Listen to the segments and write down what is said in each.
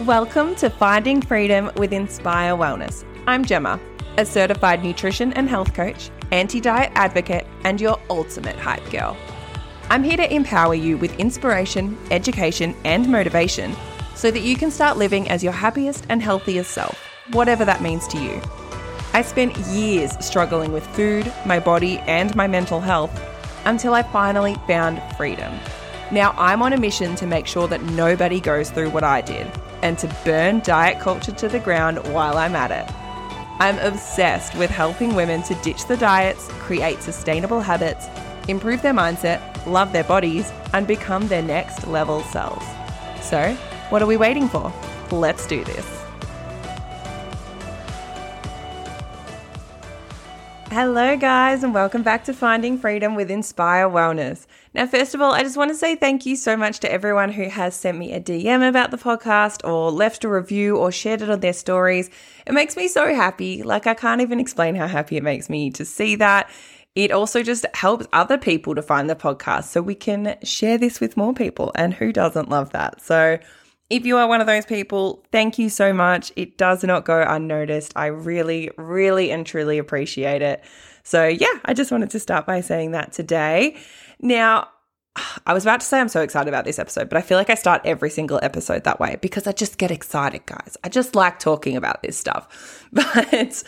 Welcome to Finding Freedom with Inspire Wellness. I'm Gemma, a certified nutrition and health coach, anti diet advocate, and your ultimate hype girl. I'm here to empower you with inspiration, education, and motivation so that you can start living as your happiest and healthiest self, whatever that means to you. I spent years struggling with food, my body, and my mental health until I finally found freedom. Now I'm on a mission to make sure that nobody goes through what I did and to burn diet culture to the ground while I'm at it. I'm obsessed with helping women to ditch the diets, create sustainable habits, improve their mindset, love their bodies, and become their next level selves. So, what are we waiting for? Let's do this. Hello, guys, and welcome back to Finding Freedom with Inspire Wellness. Now, first of all, I just want to say thank you so much to everyone who has sent me a DM about the podcast or left a review or shared it on their stories. It makes me so happy. Like, I can't even explain how happy it makes me to see that. It also just helps other people to find the podcast so we can share this with more people. And who doesn't love that? So, if you are one of those people, thank you so much. It does not go unnoticed. I really, really, and truly appreciate it. So, yeah, I just wanted to start by saying that today. Now, I was about to say I'm so excited about this episode, but I feel like I start every single episode that way because I just get excited, guys. I just like talking about this stuff. But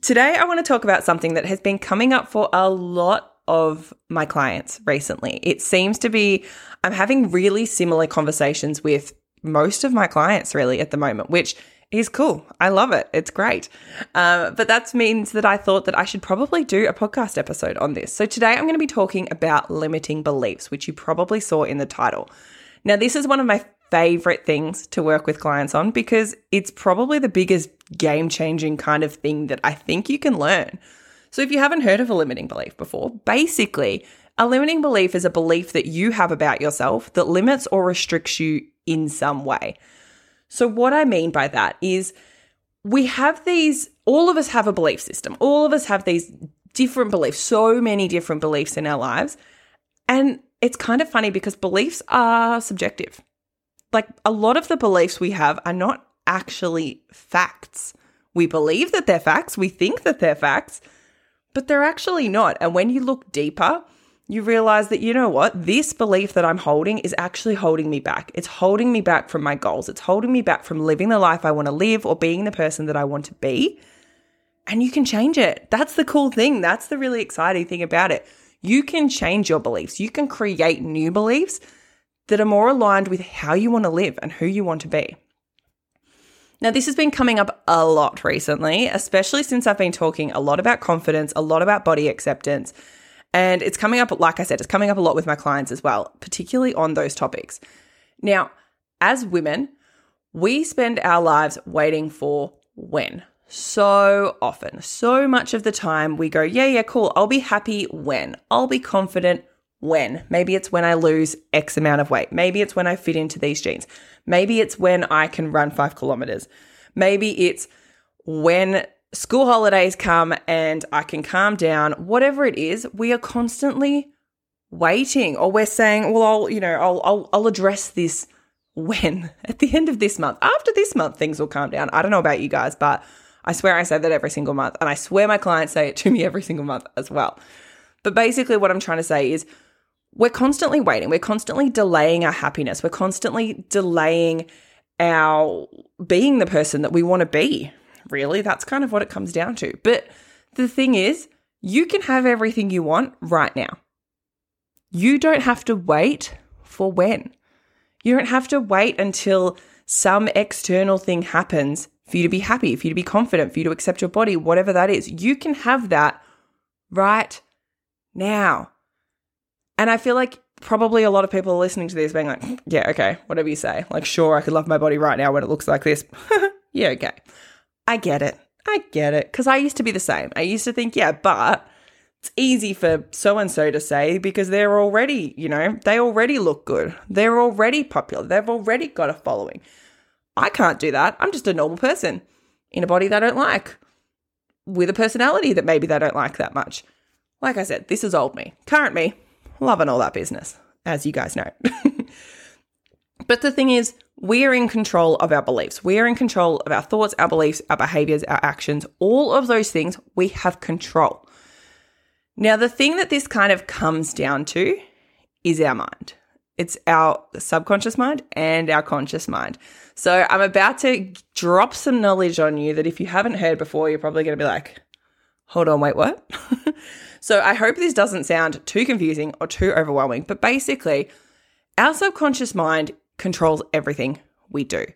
today I want to talk about something that has been coming up for a lot of my clients recently. It seems to be, I'm having really similar conversations with most of my clients really at the moment, which is cool. I love it. It's great. Uh, but that means that I thought that I should probably do a podcast episode on this. So today I'm going to be talking about limiting beliefs, which you probably saw in the title. Now, this is one of my favorite things to work with clients on because it's probably the biggest game changing kind of thing that I think you can learn. So, if you haven't heard of a limiting belief before, basically, a limiting belief is a belief that you have about yourself that limits or restricts you in some way. So, what I mean by that is we have these, all of us have a belief system, all of us have these different beliefs, so many different beliefs in our lives. And it's kind of funny because beliefs are subjective. Like a lot of the beliefs we have are not actually facts. We believe that they're facts, we think that they're facts, but they're actually not. And when you look deeper, you realize that, you know what, this belief that I'm holding is actually holding me back. It's holding me back from my goals. It's holding me back from living the life I want to live or being the person that I want to be. And you can change it. That's the cool thing. That's the really exciting thing about it. You can change your beliefs. You can create new beliefs that are more aligned with how you want to live and who you want to be. Now, this has been coming up a lot recently, especially since I've been talking a lot about confidence, a lot about body acceptance and it's coming up, like I said, it's coming up a lot with my clients as well, particularly on those topics. Now, as women, we spend our lives waiting for when. So often, so much of the time, we go, yeah, yeah, cool. I'll be happy when. I'll be confident when. Maybe it's when I lose X amount of weight. Maybe it's when I fit into these jeans. Maybe it's when I can run five kilometers. Maybe it's when school holidays come and I can calm down, whatever it is, we are constantly waiting or we're saying, well, I'll, you know, I'll, I'll, I'll address this when at the end of this month. After this month, things will calm down. I don't know about you guys, but I swear I say that every single month. And I swear my clients say it to me every single month as well. But basically, what I'm trying to say is we're constantly waiting. We're constantly delaying our happiness. We're constantly delaying our being the person that we want to be, really. That's kind of what it comes down to. But the thing is, you can have everything you want right now. You don't have to wait for when. You don't have to wait until some external thing happens for you to be happy, for you to be confident, for you to accept your body, whatever that is. You can have that right now. And I feel like probably a lot of people are listening to this being like, yeah, okay, whatever you say. Like, sure, I could love my body right now when it looks like this. yeah, okay. I get it. I get it. Because I used to be the same. I used to think, yeah, but it's easy for so and so to say because they're already, you know, they already look good. They're already popular. They've already got a following. I can't do that. I'm just a normal person in a body they don't like, with a personality that maybe they don't like that much. Like I said, this is old me. Current me, loving all that business, as you guys know. but the thing is, we are in control of our beliefs. We are in control of our thoughts, our beliefs, our behaviors, our actions. All of those things, we have control. Now, the thing that this kind of comes down to is our mind. It's our subconscious mind and our conscious mind. So, I'm about to drop some knowledge on you that if you haven't heard before, you're probably going to be like, hold on, wait, what? so, I hope this doesn't sound too confusing or too overwhelming, but basically, our subconscious mind controls everything we do.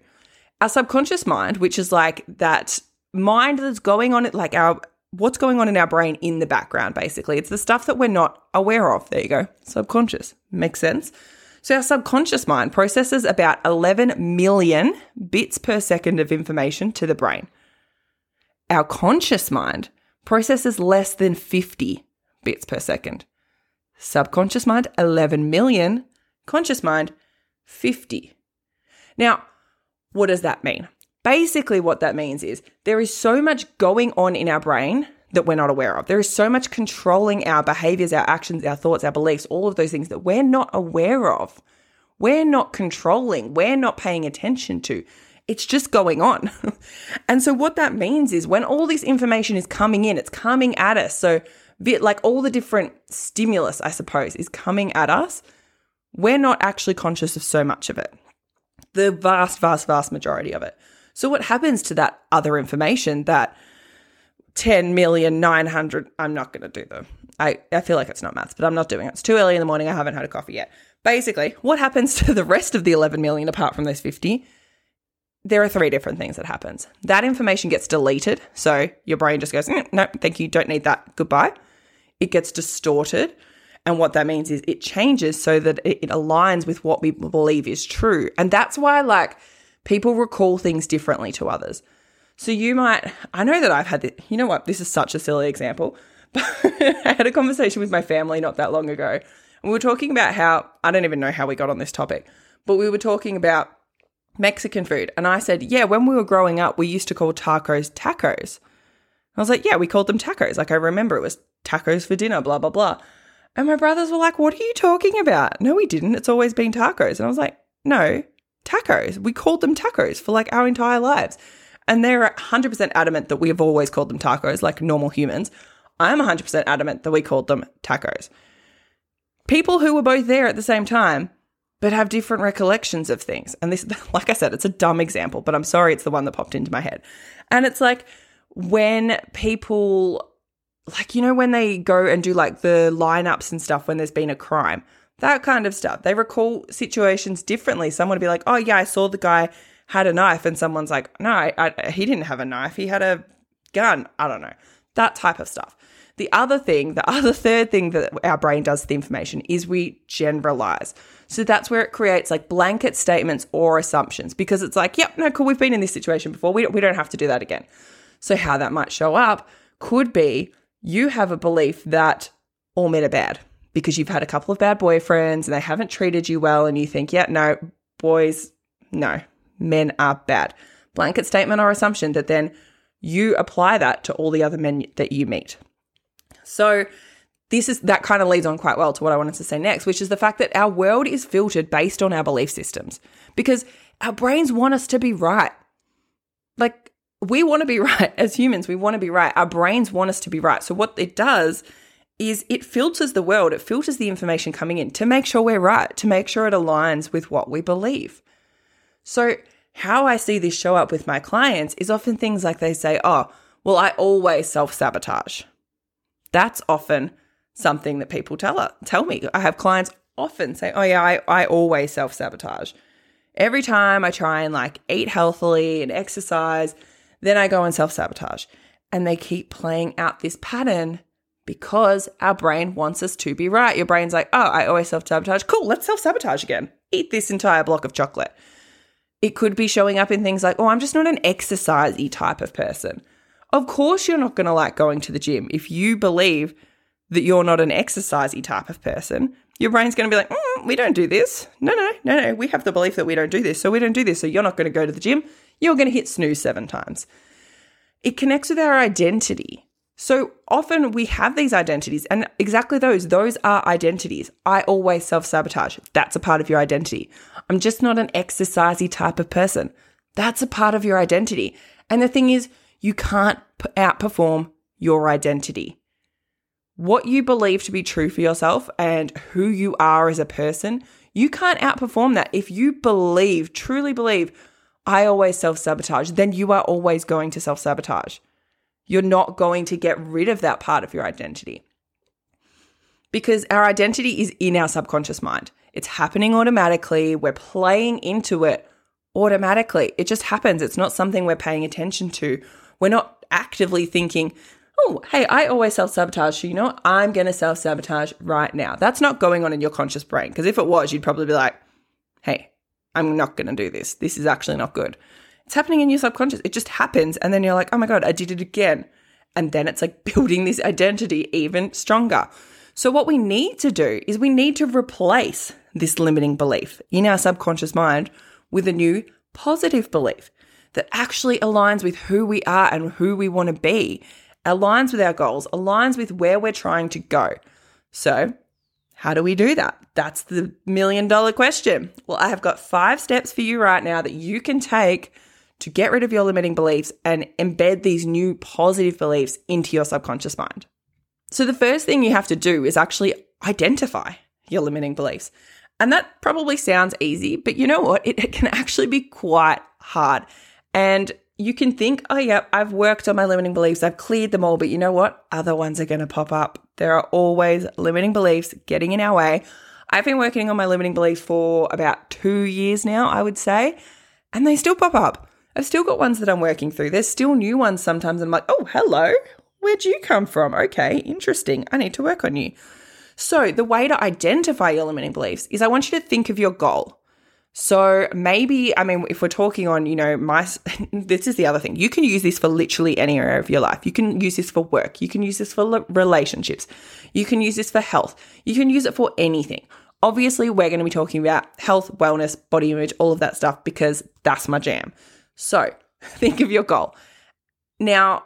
Our subconscious mind, which is like that mind that's going on, like our what's going on in our brain in the background, basically. It's the stuff that we're not aware of. There you go. Subconscious. Makes sense. So, our subconscious mind processes about 11 million bits per second of information to the brain. Our conscious mind processes less than 50 bits per second. Subconscious mind, 11 million. Conscious mind, 50. Now, what does that mean? Basically, what that means is there is so much going on in our brain that we're not aware of. There is so much controlling our behaviors, our actions, our thoughts, our beliefs, all of those things that we're not aware of. We're not controlling, we're not paying attention to. It's just going on. and so, what that means is when all this information is coming in, it's coming at us. So, bit like all the different stimulus, I suppose, is coming at us we're not actually conscious of so much of it. The vast, vast, vast majority of it. So, what happens to that other information that 10 million, 900, I'm not going to do them. I, I feel like it's not maths, but I'm not doing it. It's too early in the morning. I haven't had a coffee yet. Basically, what happens to the rest of the 11 million apart from those 50? There are three different things that happens. That information gets deleted. So your brain just goes, mm, no, thank you, don't need that. Goodbye. It gets distorted. And what that means is it changes so that it, aligns with what we believe is true. And that's why, like, people recall things differently to others. So you might, I know that I've had this, you know what, this is such a silly example, but I had a conversation with my family not that long ago. And we were talking about how, I don't even know how we got on this topic, but we were talking about Mexican food. And I said, yeah, when we were growing up, we used to call tacos tacos. I was like, yeah, we called them tacos. Like I remember it was tacos for dinner, blah, blah, blah. And my brothers were like, What are you talking about? No, we didn't. It's always been tacos. And I was like, No, tacos. We called them tacos for like our entire lives. And they're 100% adamant that we have always called them tacos like normal humans. I'm 100% adamant that we called them tacos. People who were both there at the same time, but have different recollections of things. And this, like I said, it's a dumb example, but I'm sorry it's the one that popped into my head. And it's like when people like you know when they go and do like the lineups and stuff when there's been a crime? That kind of stuff. They recall situations differently. Someone would be like oh yeah i saw the guy had a knife and someone's like no I, I, he didn't have a knife. He had a gun. I don't know. That type of stuff. The other thing the other third thing that our brain does with the information is we generalize. So that's where it creates like blanket statements or assumptions because it's like yep no cool we've been in this situation before. We don't, we don't have to do that again. So how that might show up could be you have a belief that all men are bad because you've had a couple of bad boyfriends and they haven't treated you well, and you think, yeah, no, boys, no, men are bad. Blanket statement or assumption that then you apply that to all the other men that you meet. So, this is that kind of leads on quite well to what I wanted to say next, which is the fact that our world is filtered based on our belief systems because our brains want us to be right. Like we want to be right as humans. We want to be right. Our brains want us to be right. So, what it does is it filters the world, it filters the information coming in to make sure we're right, to make sure it aligns with what we believe. So, how I see this show up with my clients is often things like they say, Oh, well, I always self sabotage. That's often something that people tell, tell me. I have clients often say, Oh, yeah, I, I always self sabotage. Every time I try and like eat healthily and exercise, then I go and self sabotage. And they keep playing out this pattern because our brain wants us to be right. Your brain's like, oh, I always self sabotage. Cool, let's self sabotage again. Eat this entire block of chocolate. It could be showing up in things like, oh, I'm just not an exercisey type of person. Of course, you're not going to like going to the gym. If you believe that you're not an exercisey type of person, your brain's going to be like, mm, we don't do this. No, no, no, no. We have the belief that we don't do this. So we don't do this. So you're not going to go to the gym you're going to hit snooze seven times. It connects with our identity. So often we have these identities, and exactly those, those are identities. I always self sabotage. That's a part of your identity. I'm just not an exercisey type of person. That's a part of your identity. And the thing is, you can't outperform your identity. What you believe to be true for yourself and who you are as a person, you can't outperform that. If you believe, truly believe, I always self sabotage, then you are always going to self sabotage. You're not going to get rid of that part of your identity. Because our identity is in our subconscious mind. It's happening automatically. We're playing into it automatically. It just happens. It's not something we're paying attention to. We're not actively thinking, oh, hey, I always self sabotage. So, you know? I'm going to self sabotage right now. That's not going on in your conscious brain. Because if it was, you'd probably be like, hey, I'm not going to do this. This is actually not good. It's happening in your subconscious. It just happens. And then you're like, oh my God, I did it again. And then it's like building this identity even stronger. So, what we need to do is we need to replace this limiting belief in our subconscious mind with a new positive belief that actually aligns with who we are and who we want to be, aligns with our goals, aligns with where we're trying to go. So, how do we do that? That's the million dollar question. Well, I have got five steps for you right now that you can take to get rid of your limiting beliefs and embed these new positive beliefs into your subconscious mind. So, the first thing you have to do is actually identify your limiting beliefs. And that probably sounds easy, but you know what? It, it can actually be quite hard. And you can think, oh, yeah, I've worked on my limiting beliefs, I've cleared them all, but you know what? Other ones are going to pop up. There are always limiting beliefs getting in our way. I've been working on my limiting beliefs for about two years now, I would say, and they still pop up. I've still got ones that I'm working through. There's still new ones sometimes. I'm like, oh, hello. Where'd you come from? Okay, interesting. I need to work on you. So, the way to identify your limiting beliefs is I want you to think of your goal. So, maybe, I mean, if we're talking on, you know, my, this is the other thing. You can use this for literally any area of your life. You can use this for work. You can use this for relationships. You can use this for health. You can use it for anything. Obviously, we're going to be talking about health, wellness, body image, all of that stuff because that's my jam. So think of your goal. Now,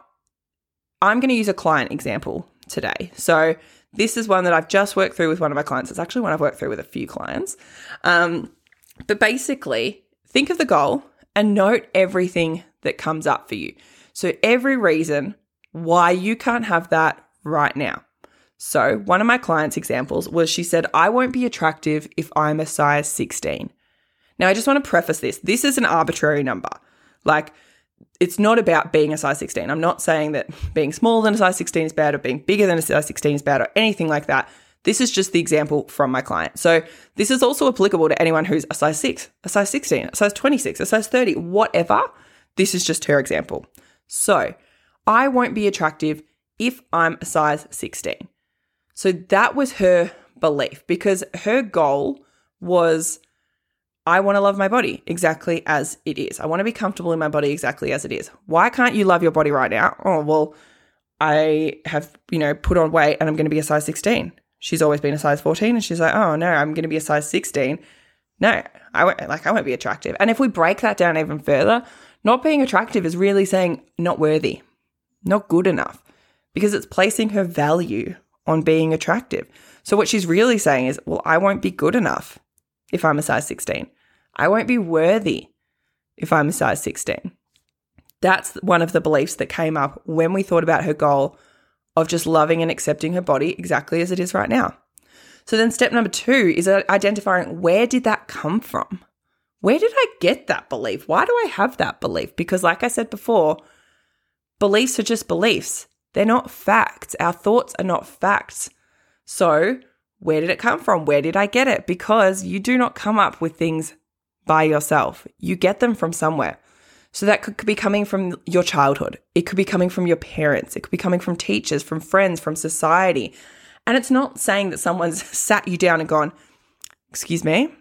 I'm going to use a client example today. So this is one that I've just worked through with one of my clients. It's actually one I've worked through with a few clients. Um, but basically, think of the goal and note everything that comes up for you. So every reason why you can't have that right now. So, one of my clients' examples was she said, I won't be attractive if I'm a size 16. Now, I just want to preface this this is an arbitrary number. Like, it's not about being a size 16. I'm not saying that being smaller than a size 16 is bad or being bigger than a size 16 is bad or anything like that. This is just the example from my client. So, this is also applicable to anyone who's a size 6, a size 16, a size 26, a size 30, whatever. This is just her example. So, I won't be attractive if I'm a size 16. So, that was her belief because her goal was I want to love my body exactly as it is. I want to be comfortable in my body exactly as it is. Why can't you love your body right now? Oh, well, I have, you know, put on weight and I'm going to be a size 16. She's always been a size 14 and she's like, "Oh, no, I'm going to be a size 16." No, I won't like I won't be attractive. And if we break that down even further, not being attractive is really saying not worthy, not good enough because it's placing her value on being attractive. So what she's really saying is, well, I won't be good enough if I'm a size 16. I won't be worthy if I'm a size 16. That's one of the beliefs that came up when we thought about her goal of just loving and accepting her body exactly as it is right now. So then step number 2 is uh, identifying where did that come from? Where did I get that belief? Why do I have that belief? Because like I said before, beliefs are just beliefs. They're not facts. Our thoughts are not facts. So, where did it come from? Where did I get it? Because you do not come up with things by yourself. You get them from somewhere. So that could be coming from your childhood. It could be coming from your parents. It could be coming from teachers, from friends, from society. And it's not saying that someone's sat you down and gone, excuse me,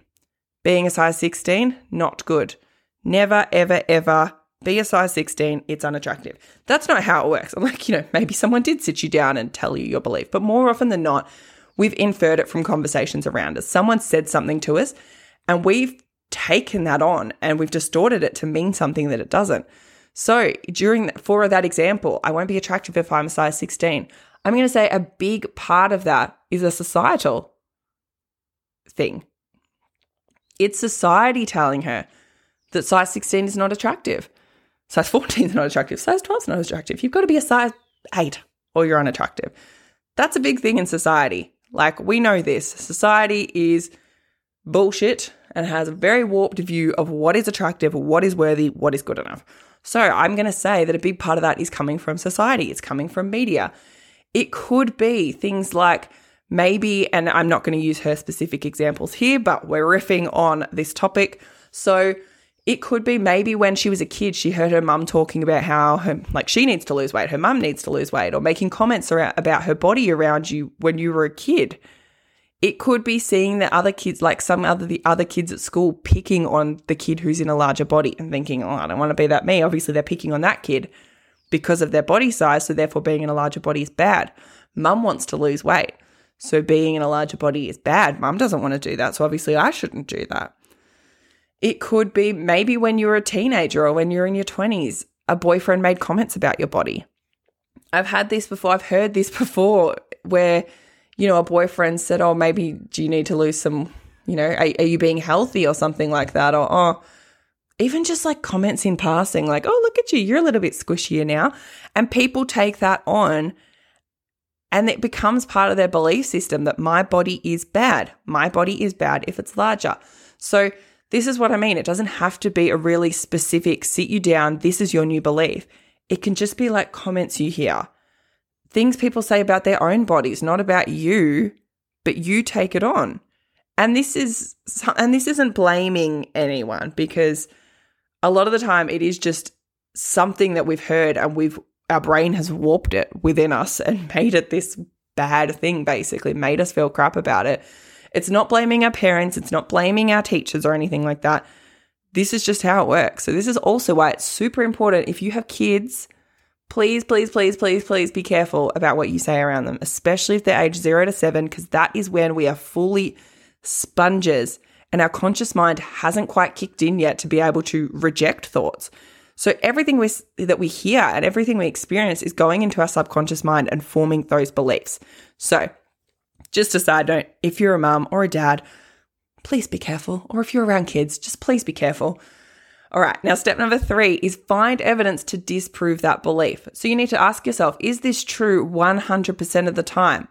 being a size 16, not good. Never, ever, ever be a size 16. It's unattractive. That's not how it works. I'm like, you know, maybe someone did sit you down and tell you your belief, but more often than not, we've inferred it from conversations around us. Someone said something to us and we've taken that on and we've distorted it to mean something that it doesn't. So during for that example, I won't be attractive if I'm a size 16. I'm going to say a big part of that is a societal thing. It's society telling her that size 16 is not attractive. Size 14 is not attractive. Size 12 is not attractive. You've got to be a size 8 or you're unattractive. That's a big thing in society. Like, we know this. Society is bullshit and has a very warped view of what is attractive, what is worthy, what is good enough. So, I'm going to say that a big part of that is coming from society, it's coming from media. It could be things like maybe, and I'm not going to use her specific examples here, but we're riffing on this topic. So, it could be maybe when she was a kid, she heard her mum talking about how her, like she needs to lose weight, her mum needs to lose weight, or making comments around, about her body around you when you were a kid. It could be seeing the other kids, like some other the other kids at school, picking on the kid who's in a larger body and thinking, "Oh, I don't want to be that me." Obviously, they're picking on that kid because of their body size, so therefore, being in a larger body is bad. Mum wants to lose weight, so being in a larger body is bad. Mum doesn't want to do that, so obviously, I shouldn't do that. It could be maybe when you're a teenager or when you're in your 20s, a boyfriend made comments about your body. I've had this before, I've heard this before where, you know, a boyfriend said, Oh, maybe do you need to lose some, you know, are, are you being healthy or something like that? Or, oh, even just like comments in passing, like, oh, look at you, you're a little bit squishier now. And people take that on and it becomes part of their belief system that my body is bad. My body is bad if it's larger. So this is what I mean. It doesn't have to be a really specific sit you down, this is your new belief. It can just be like comments you hear, things people say about their own bodies, not about you, but you take it on. And this is and this isn't blaming anyone because a lot of the time it is just something that we've heard and we've our brain has warped it within us and made it this bad thing basically, made us feel crap about it. It's not blaming our parents, it's not blaming our teachers or anything like that. This is just how it works. So, this is also why it's super important if you have kids, please, please, please, please, please be careful about what you say around them, especially if they're age zero to seven, because that is when we are fully sponges and our conscious mind hasn't quite kicked in yet to be able to reject thoughts. So everything we, that we hear and everything we experience is going into our subconscious mind and forming those beliefs. So just a side note if you're a mum or a dad, please be careful. Or if you're around kids, just please be careful. All right, now step number three is find evidence to disprove that belief. So you need to ask yourself is this true 100% of the time?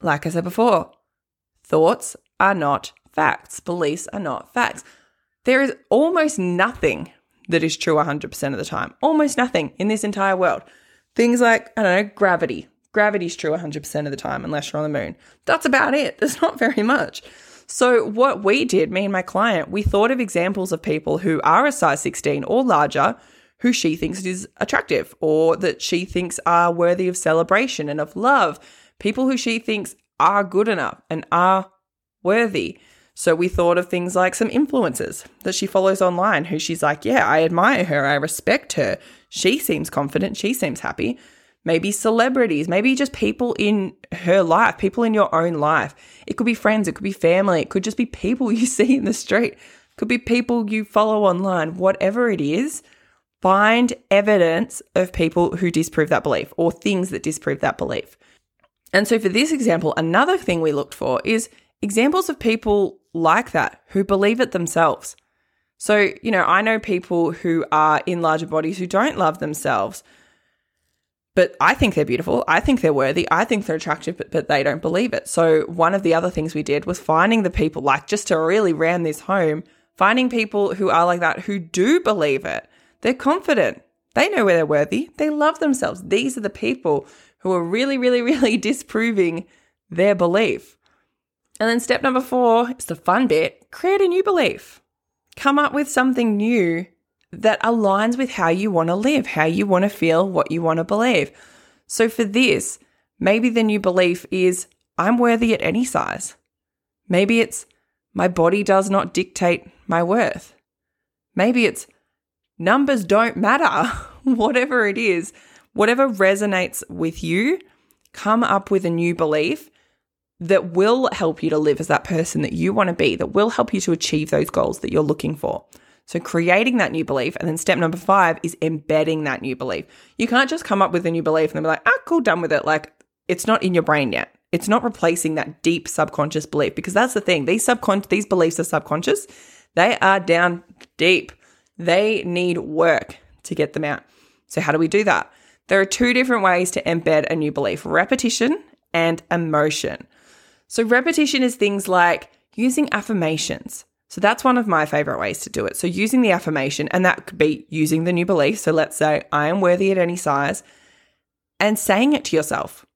Like I said before, thoughts are not facts, beliefs are not facts. There is almost nothing that is true 100% of the time, almost nothing in this entire world. Things like, I don't know, gravity, Gravity's true 100% of the time, unless you're on the moon. That's about it. There's not very much. So, what we did, me and my client, we thought of examples of people who are a size 16 or larger who she thinks is attractive or that she thinks are worthy of celebration and of love. People who she thinks are good enough and are worthy. So we thought of things like some influencers that she follows online who she's like, yeah, I admire her, I respect her. She seems confident, she seems happy maybe celebrities, maybe just people in her life, people in your own life. It could be friends, it could be family, it could just be people you see in the street, it could be people you follow online, whatever it is. Find evidence of people who disprove that belief or things that disprove that belief. And so, for this example, another thing we looked for is examples of people like that who believe it themselves. So, you know, I know people who are in larger bodies who don't love themselves, but I think they're beautiful. I think they're worthy. I think they're attractive, but, but they don't believe it. So, one of the other things we did was finding the people, like just to really ram this home, finding people who are like that, who do believe it. They're confident. They know where they're worthy. They love themselves. These are the people who are really, really, really disproving their belief. And then step number four is the fun bit create a new belief. Come up with something new that aligns with how you want to live, how you want to feel, what you want to believe. So for this, maybe the new belief is I'm worthy at any size. Maybe it's my body does not dictate my worth. Maybe it's numbers don't matter. whatever it is, whatever resonates with you, come up with a new belief that will help you to live as that person that you want to be, that will help you to achieve those goals that you're looking for. So creating that new belief. And then step number five is embedding that new belief. You can't just come up with a new belief and then be like, ah, cool, done with it. Like it's not in your brain yet. It's not replacing that deep subconscious belief because that's the thing. These subcon these beliefs are subconscious. They are down deep. They need work to get them out. So how do we do that? There are two different ways to embed a new belief repetition and emotion. So, repetition is things like using affirmations. So, that's one of my favorite ways to do it. So, using the affirmation, and that could be using the new belief. So, let's say, I am worthy at any size, and saying it to yourself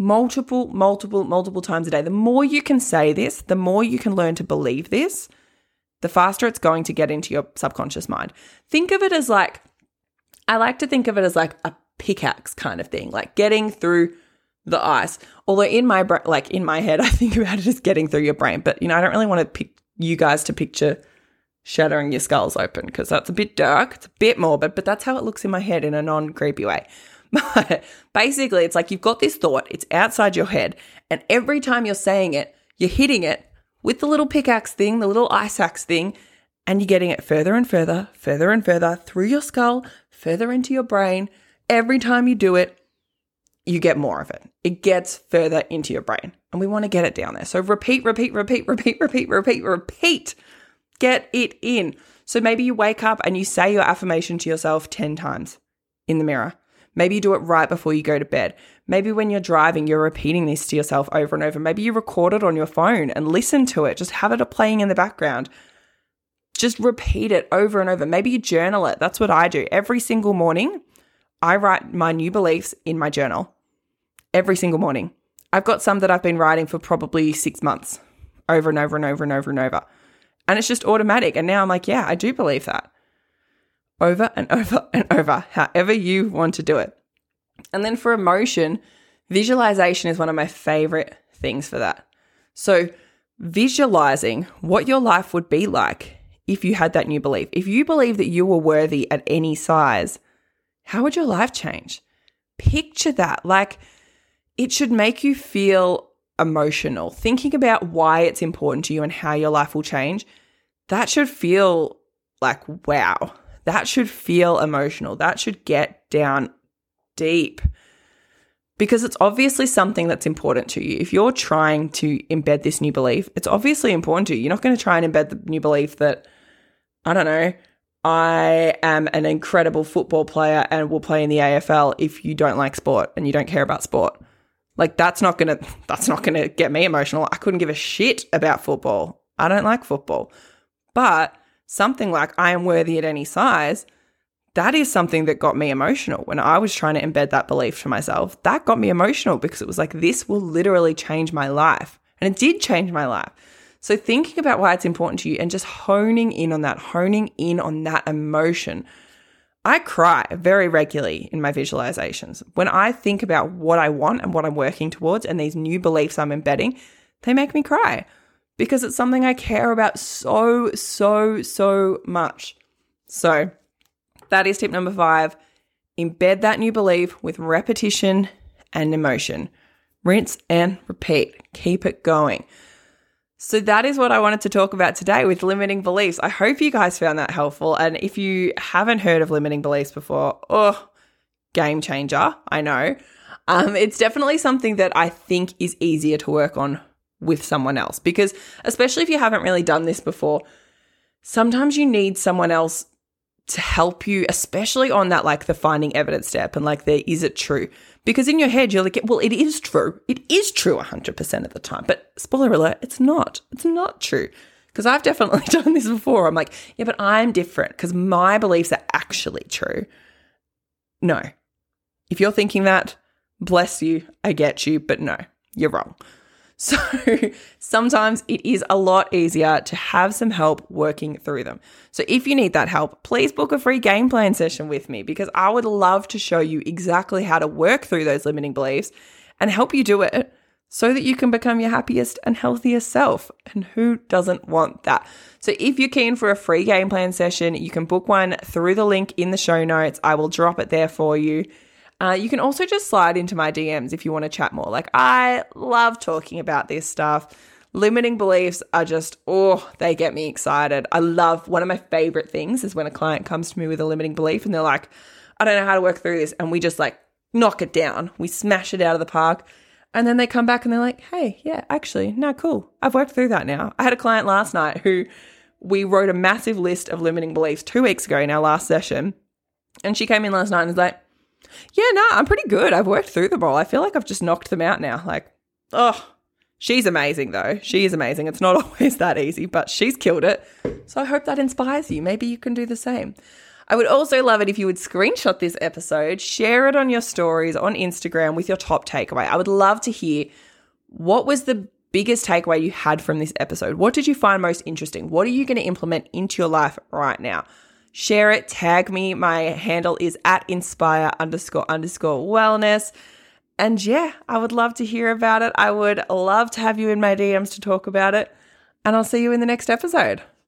multiple, multiple, multiple times a day. The more you can say this, the more you can learn to believe this, the faster it's going to get into your subconscious mind. Think of it as like, I like to think of it as like a pickaxe kind of thing, like getting through the ice. Although in my bra- like in my head, I think about it as getting through your brain. But you know, I don't really want to pick you guys to picture shattering your skulls open because that's a bit dark. It's a bit morbid, but that's how it looks in my head in a non creepy way. But basically, it's like you've got this thought, it's outside your head, and every time you're saying it, you're hitting it with the little pickaxe thing, the little ice axe thing, and you're getting it further and further, further and further through your skull, further into your brain. Every time you do it, you get more of it. It gets further into your brain and we want to get it down there. So repeat, repeat, repeat, repeat, repeat, repeat, repeat. Get it in. So maybe you wake up and you say your affirmation to yourself 10 times in the mirror. Maybe you do it right before you go to bed. Maybe when you're driving, you're repeating this to yourself over and over. Maybe you record it on your phone and listen to it. Just have it playing in the background. Just repeat it over and over. Maybe you journal it. That's what I do. Every single morning, I write my new beliefs in my journal every single morning. I've got some that I've been writing for probably six months over and over and over and over and over. And it's just automatic. And now I'm like, yeah, I do believe that. Over and over and over, however you want to do it. And then for emotion, visualization is one of my favorite things for that. So, visualizing what your life would be like if you had that new belief. If you believe that you were worthy at any size, how would your life change? Picture that. Like, it should make you feel emotional. Thinking about why it's important to you and how your life will change, that should feel like, wow, that should feel emotional. That should get down deep because it's obviously something that's important to you. If you're trying to embed this new belief, it's obviously important to you. You're not going to try and embed the new belief that, I don't know, I am an incredible football player and will play in the AFL if you don't like sport and you don't care about sport. Like that's not to that's not to get me emotional. I couldn't give a shit about football. I don't like football. But something like I am worthy at any size, that is something that got me emotional when I was trying to embed that belief for myself. That got me emotional because it was like this will literally change my life. And it did change my life. So, thinking about why it's important to you and just honing in on that, honing in on that emotion. I cry very regularly in my visualizations. When I think about what I want and what I'm working towards and these new beliefs I'm embedding, they make me cry because it's something I care about so, so, so much. So, that is tip number five. Embed that new belief with repetition and emotion. Rinse and repeat. Keep it going. So that is what I wanted to talk about today with limiting beliefs. I hope you guys found that helpful. And if you haven't heard of limiting beliefs before, oh, game changer, I know. Um, it's definitely something that I think is easier to work on with someone else because, especially if you haven't really done this before, sometimes you need someone else to help you, especially on that, like the finding evidence step and like the is it true? Because in your head, you're like, well, it is true. It is true 100% of the time. But spoiler alert, it's not. It's not true. Because I've definitely done this before. I'm like, yeah, but I'm different because my beliefs are actually true. No. If you're thinking that, bless you, I get you, but no, you're wrong. So sometimes it is a lot easier to have some help working through them. So if you need that help, please book a free game plan session with me because I would love to show you exactly how to work through those limiting beliefs and help you do it so that you can become your happiest and healthiest self. And who doesn't want that? So if you're keen for a free game plan session, you can book one through the link in the show notes. I will drop it there for you. Uh, you can also just slide into my DMs if you want to chat more. Like, I love talking about this stuff. Limiting beliefs are just, oh, they get me excited. I love one of my favorite things is when a client comes to me with a limiting belief and they're like, I don't know how to work through this. And we just like knock it down. We smash it out of the park. And then they come back and they're like, hey, yeah, actually, no, cool. I've worked through that now. I had a client last night who we wrote a massive list of limiting beliefs two weeks ago in our last session. And she came in last night and was like, yeah, no, I'm pretty good. I've worked through them all. I feel like I've just knocked them out now. Like, oh, she's amazing though. She is amazing. It's not always that easy, but she's killed it. So I hope that inspires you. Maybe you can do the same. I would also love it if you would screenshot this episode, share it on your stories on Instagram with your top takeaway. I would love to hear what was the biggest takeaway you had from this episode? What did you find most interesting? What are you going to implement into your life right now? Share it, tag me. My handle is at inspire underscore underscore wellness. And yeah, I would love to hear about it. I would love to have you in my DMs to talk about it. And I'll see you in the next episode.